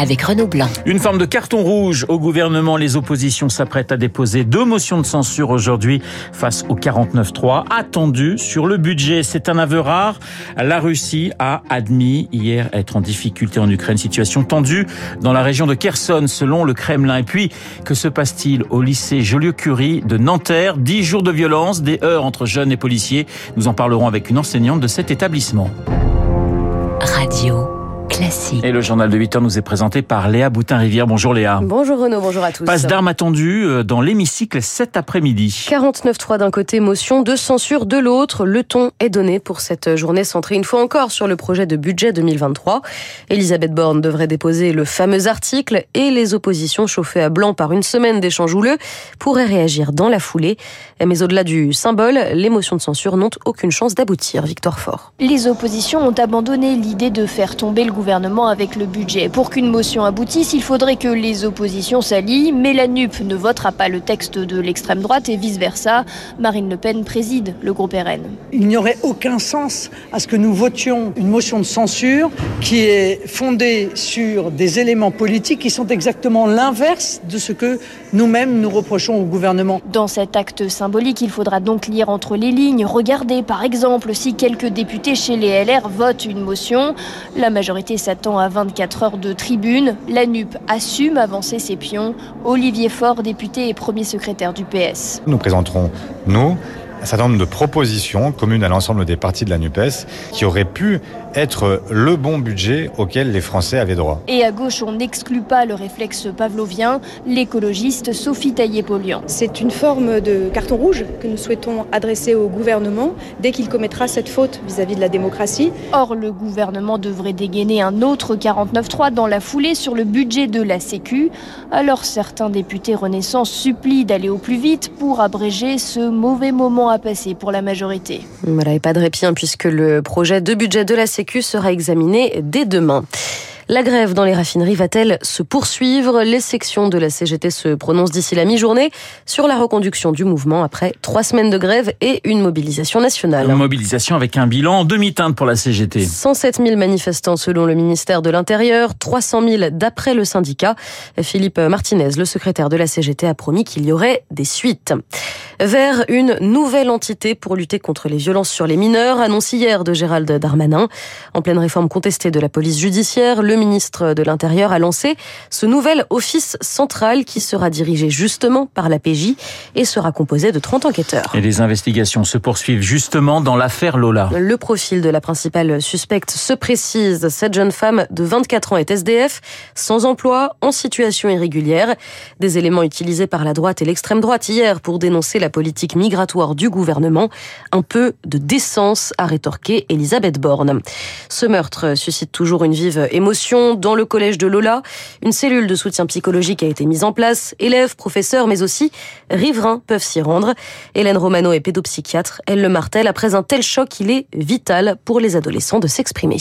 avec Renaud Blanc. Une forme de carton rouge au gouvernement. Les oppositions s'apprêtent à déposer deux motions de censure aujourd'hui face au 49-3 attendu sur le budget. C'est un aveu rare. La Russie a admis hier être en difficulté en Ukraine. Situation tendue dans la région de Kherson selon le Kremlin. Et puis, que se passe-t-il au lycée Joliot-Curie de Nanterre? Dix jours de violence, des heurts entre jeunes et policiers. Nous en parlerons avec une enseignante de cet établissement. Radio. Classique. Et le journal de 8 heures nous est présenté par Léa Boutin-Rivière. Bonjour Léa. Bonjour Renaud, bonjour à tous. Passe d'armes attendu euh, dans l'hémicycle cet après-midi. 49-3 d'un côté, motion de censure de l'autre. Le ton est donné pour cette journée centrée une fois encore sur le projet de budget 2023. Elisabeth Borne devrait déposer le fameux article et les oppositions chauffées à blanc par une semaine d'échanges houleux pourraient réagir dans la foulée. Mais au-delà du symbole, les motions de censure n'ont aucune chance d'aboutir. Victor Fort. Les oppositions ont abandonné l'idée de faire tomber le gouvernement avec le budget. Pour qu'une motion aboutisse, il faudrait que les oppositions s'allient, mais la NUP ne votera pas le texte de l'extrême droite et vice-versa. Marine Le Pen préside le groupe RN. Il n'y aurait aucun sens à ce que nous votions une motion de censure qui est fondée sur des éléments politiques qui sont exactement l'inverse de ce que nous-mêmes nous reprochons au gouvernement. Dans cet acte symbolique, il faudra donc lire entre les lignes. Regardez par exemple si quelques députés chez les LR votent une motion. La majorité s'attend à 24 heures de tribune. La NUP assume avancer ses pions. Olivier Faure, député et premier secrétaire du PS. Nous présenterons, nous, un certain nombre de propositions communes à l'ensemble des partis de la NUPES qui auraient pu être le bon budget auquel les Français avaient droit. Et à gauche, on n'exclut pas le réflexe pavlovien, l'écologiste Sophie Taillé-Polian. C'est une forme de carton rouge que nous souhaitons adresser au gouvernement dès qu'il commettra cette faute vis-à-vis de la démocratie. Or, le gouvernement devrait dégainer un autre 49.3 dans la foulée sur le budget de la Sécu. Alors certains députés Renaissance supplient d'aller au plus vite pour abréger ce mauvais moment à passer pour la majorité. Voilà, et pas de répit, hein, puisque le projet de budget de la Sécu sera examiné dès demain. La grève dans les raffineries va-t-elle se poursuivre? Les sections de la CGT se prononcent d'ici la mi-journée sur la reconduction du mouvement après trois semaines de grève et une mobilisation nationale. Une mobilisation avec un bilan en demi-teinte pour la CGT. 107 000 manifestants selon le ministère de l'Intérieur, 300 000 d'après le syndicat. Philippe Martinez, le secrétaire de la CGT, a promis qu'il y aurait des suites. Vers une nouvelle entité pour lutter contre les violences sur les mineurs, annonce hier de Gérald Darmanin. En pleine réforme contestée de la police judiciaire, le ministre de l'Intérieur a lancé ce nouvel office central qui sera dirigé justement par la PJ et sera composé de 30 enquêteurs. Et les investigations se poursuivent justement dans l'affaire Lola. Le profil de la principale suspecte se précise. Cette jeune femme de 24 ans est SDF, sans emploi, en situation irrégulière. Des éléments utilisés par la droite et l'extrême droite hier pour dénoncer la politique migratoire du gouvernement. Un peu de décence, a rétorqué Elisabeth Borne. Ce meurtre suscite toujours une vive émotion dans le collège de Lola. Une cellule de soutien psychologique a été mise en place. Élèves, professeurs, mais aussi riverains peuvent s'y rendre. Hélène Romano est pédopsychiatre. Elle le martèle. Après un tel choc, il est vital pour les adolescents de s'exprimer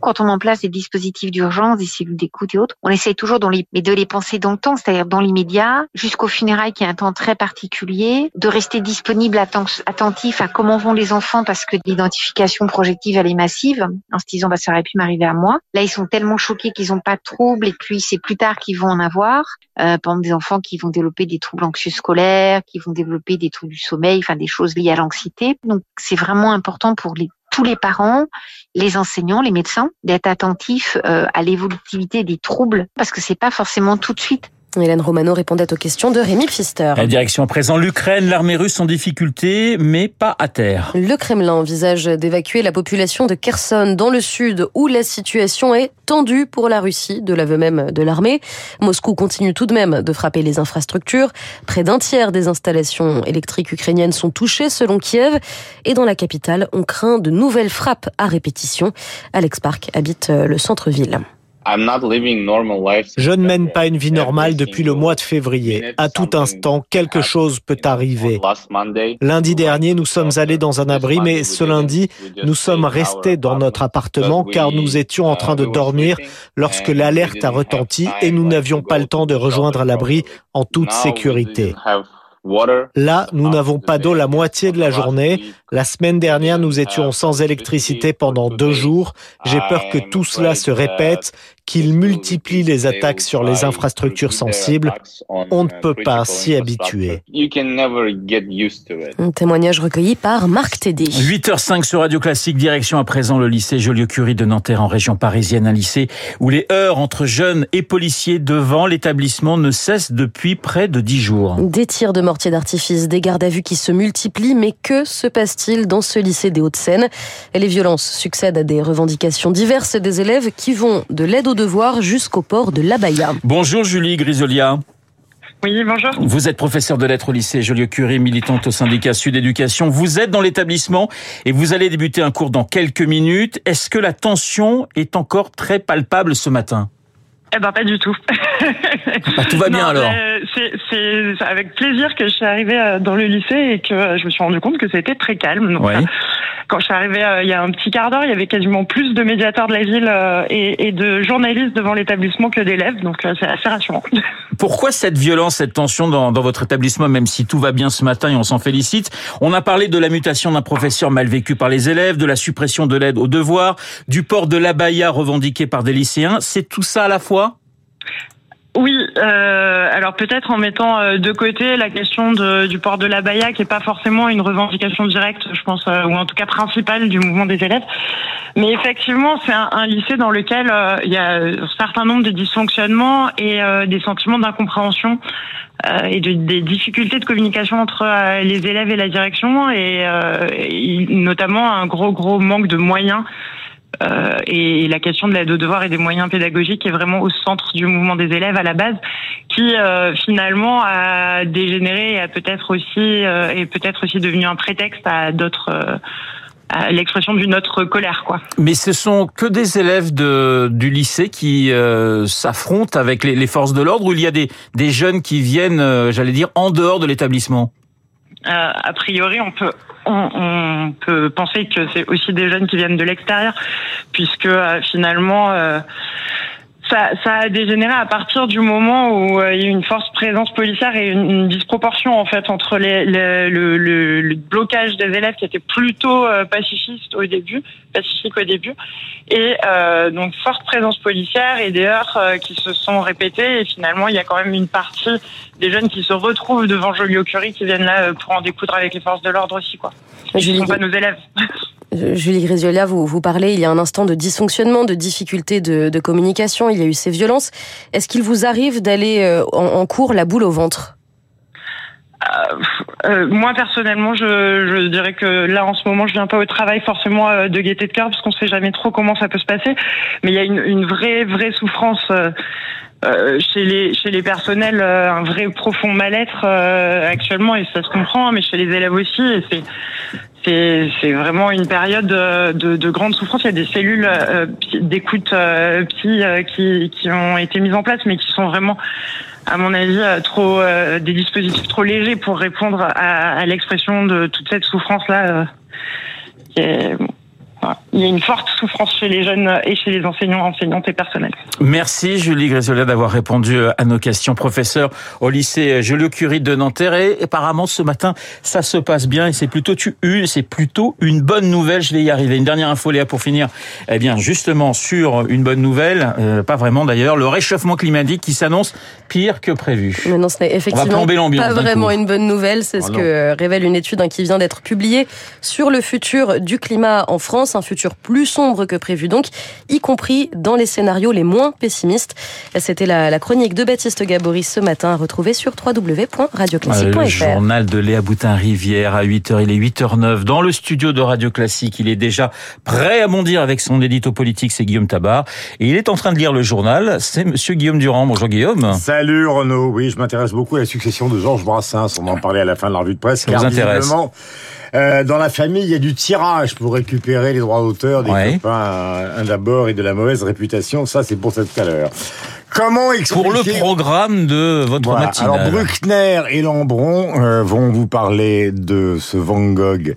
quand on met en place des dispositifs d'urgence, des cellules d'écoute et autres, on essaye toujours dans les, de les penser dans le temps, c'est-à-dire dans l'immédiat, jusqu'au funérailles qui est un temps très particulier, de rester disponible, attentif à comment vont les enfants parce que l'identification projective, elle est massive, en se disant, bah, ça aurait pu m'arriver à moi. Là, ils sont tellement choqués qu'ils n'ont pas de troubles et puis c'est plus tard qu'ils vont en avoir. Euh, par exemple, des enfants qui vont développer des troubles anxieux scolaires, qui vont développer des troubles du sommeil, enfin des choses liées à l'anxiété. Donc, c'est vraiment important pour les tous les parents, les enseignants, les médecins, d'être attentifs euh, à l'évolutivité des troubles, parce que c'est pas forcément tout de suite. Hélène Romano répondait aux questions de Rémi Pfister. La direction à présent, l'Ukraine, l'armée russe en difficulté, mais pas à terre. Le Kremlin envisage d'évacuer la population de Kherson dans le sud, où la situation est tendue pour la Russie, de l'aveu même de l'armée. Moscou continue tout de même de frapper les infrastructures. Près d'un tiers des installations électriques ukrainiennes sont touchées, selon Kiev. Et dans la capitale, on craint de nouvelles frappes à répétition. Alex Park habite le centre-ville. Je ne mène pas une vie normale depuis le mois de février. À tout instant, quelque chose peut arriver. Lundi dernier, nous sommes allés dans un abri, mais ce lundi, nous sommes restés dans notre appartement car nous étions en train de dormir lorsque l'alerte a retenti et nous n'avions pas le temps de rejoindre l'abri en toute sécurité. Là, nous n'avons pas d'eau la moitié de la journée. La semaine dernière, nous étions sans électricité pendant deux jours. J'ai peur que tout cela se répète qu'il multiplie les attaques sur les infrastructures sensibles. On ne peut pas s'y habituer. Un témoignage recueilli par Marc Tédé. 8h05 sur Radio Classique, direction à présent le lycée Joliot-Curie de Nanterre en région parisienne, un lycée où les heurts entre jeunes et policiers devant l'établissement ne cessent depuis près de 10 jours. Des tirs de mortier d'artifice, des gardes à vue qui se multiplient, mais que se passe-t-il dans ce lycée des Hauts-de-Seine? Les violences succèdent à des revendications diverses des élèves qui vont de l'aide aux devoirs jusqu'au port de l'Abaya. Bonjour Julie Grisolia. Oui, bonjour. Vous êtes professeur de lettres au lycée Joliot-Curie, militante au syndicat Sud Éducation. Vous êtes dans l'établissement et vous allez débuter un cours dans quelques minutes. Est-ce que la tension est encore très palpable ce matin? Eh ben pas du tout. Bah, tout va bien alors. C'est avec plaisir que je suis arrivée euh, dans le lycée et que je me suis rendu compte que c'était très calme. Donc, euh, quand je suis arrivée euh, il y a un petit quart d'heure, il y avait quasiment plus de médiateurs de la ville et, et de journalistes devant l'établissement que d'élèves. Donc c'est assez rassurant. Pourquoi cette violence, cette tension dans, dans, votre établissement, même si tout va bien ce matin et on s'en félicite? On a parlé de la mutation d'un professeur mal vécu par les élèves, de la suppression de l'aide aux devoirs, du port de l'abaya revendiqué par des lycéens. C'est tout ça à la fois? Oui, euh, alors peut-être en mettant euh, de côté la question du port de la Baïa, qui est pas forcément une revendication directe, je pense, euh, ou en tout cas principale du mouvement des élèves. Mais effectivement, c'est un, lycée dans lequel euh, il y a un certain nombre de dysfonctionnements et des sentiments d'incompréhension et de, des difficultés de communication entre les élèves et la direction, et, et notamment un gros gros manque de moyens euh, et la question de l'aide aux devoirs et des moyens pédagogiques est vraiment au centre du mouvement des élèves à la base, qui euh, finalement a dégénéré et a peut-être aussi euh, est peut-être aussi devenu un prétexte à d'autres l'expression d'une autre colère, quoi. Mais ce sont que des élèves de, du lycée qui s'affrontent avec les, les, forces de l'ordre, ou il y a des, des jeunes qui viennent, j'allais dire, en dehors de l'établissement? A priori, on peut on, peut penser que c'est aussi des jeunes qui viennent de l'extérieur, puisque euh, finalement, euh, ça, ça, a dégénéré à partir du moment où euh, il y a eu une force présence policière et une, disproportion en fait entre les, les, le, le, le, blocage des élèves qui étaient plutôt euh, pacifistes au début, pacifiques au début, et euh, donc forte présence policière et des heures qui se sont répétées et finalement il y a quand même une partie des jeunes qui se retrouvent devant Joliot-Curie qui viennent là pour en découdre avec les forces de l'ordre aussi quoi. Ils ne sont pas nos élèves. Julie Gréziola, vous, vous parlez il y a un instant de dysfonctionnement, de difficultés de, communication, il y a eu ces violences. Est-ce qu'il vous arrive d'aller euh, en, en, cours la boule au ventre? Euh, euh, moi personnellement, je, je, dirais que là en ce moment, je viens pas au travail forcément euh, de gaieté de cœur parce qu'on sait jamais trop comment ça peut se passer. Mais il y a une, une vraie vraie souffrance euh, chez les chez les personnels, un vrai profond mal-être actuellement et ça se comprend. Mais chez les élèves aussi, et c'est c'est vraiment une période de, de, de, grande souffrance. Il y a des cellules euh, d'écoute euh, psy euh, qui, qui ont été mises en place, mais qui sont vraiment, à mon avis, euh, trop euh, des dispositifs trop légers pour répondre à, à l'expression de toute cette souffrance-là. Euh, il y a une forte souffrance chez les jeunes et chez les enseignants, enseignantes et personnels. Merci Julie Grésola d'avoir répondu à nos questions. Professeur au lycée Joliot-Curie de Nanterre et apparemment ce matin ça se passe bien et c'est plutôt c'est plutôt une bonne nouvelle. Je vais y arriver. Une dernière info Léa pour finir. Eh bien justement sur une bonne nouvelle, euh, pas vraiment d'ailleurs, le réchauffement climatique qui s'annonce pire que prévu. Mais non, ce n'est effectivement pas vraiment une bonne nouvelle. C'est oh ce que révèle une étude hein, qui vient d'être publiée sur le futur du climat en France un futur plus sombre que prévu donc, y compris dans les scénarios les moins pessimistes. C'était la, la, chronique de Baptiste Gabory ce matin à retrouver sur www.radioclassique.fr. Le journal de Léa Boutin-Rivière à 8h, il est 8h09 dans le studio de Radio Classique. Il est déjà prêt à bondir avec son édito politique, c'est Guillaume Tabar. Et il est en train de lire le journal, c'est monsieur Guillaume Durand. Bonjour Guillaume. Salut Renaud, oui, je m'intéresse beaucoup à la succession de Georges Brassens. On en parlait à la fin de la revue de presse. Ça vous intéresse Euh, dans la famille, il y a du tirage pour récupérer les droits d'auteur des Ouais. copains, un d'abord, et de la mauvaise réputation. Ça, c'est pour tout à l'heure. Comment expliquer... Pour le programme de votre Voilà. matinale. Alors Bruckner et Lambron euh, vont vous parler de ce Van Gogh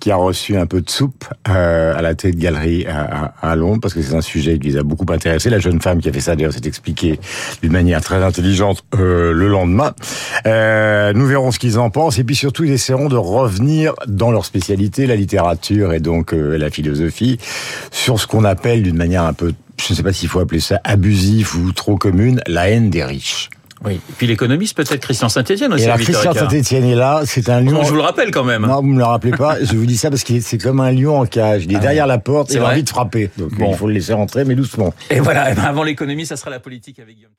qui a reçu un peu de soupe euh, à la tête de galerie à, Londres parce que c'est un sujet qui les a beaucoup intéressés. La jeune femme qui a fait ça d'ailleurs s'est expliquée d'une manière très intelligente euh, le lendemain. Euh, nous verrons ce qu'ils en pensent et puis surtout ils essaieront de revenir dans leur spécialité, la littérature et donc la philosophie, sur ce qu'on appelle d'une manière un peu, je ne sais pas s'il faut appeler ça abusif ou trop commune, la haine des riches. Oui. Et puis l'économiste, peut-être Christian Saint-Etienne aussi. Et alors Christian 8h15. Saint-Etienne est là, c'est un lion. Je vous le rappelle quand même. Non, vous me le rappelez pas. Je vous dis ça parce que c'est comme un lion en cage. Il est Ah derrière la porte, il a envie de frapper. Donc Bon. il faut le laisser rentrer, mais doucement. Et voilà, eh ben, avant l'économie, ça sera la politique avec Guillaume.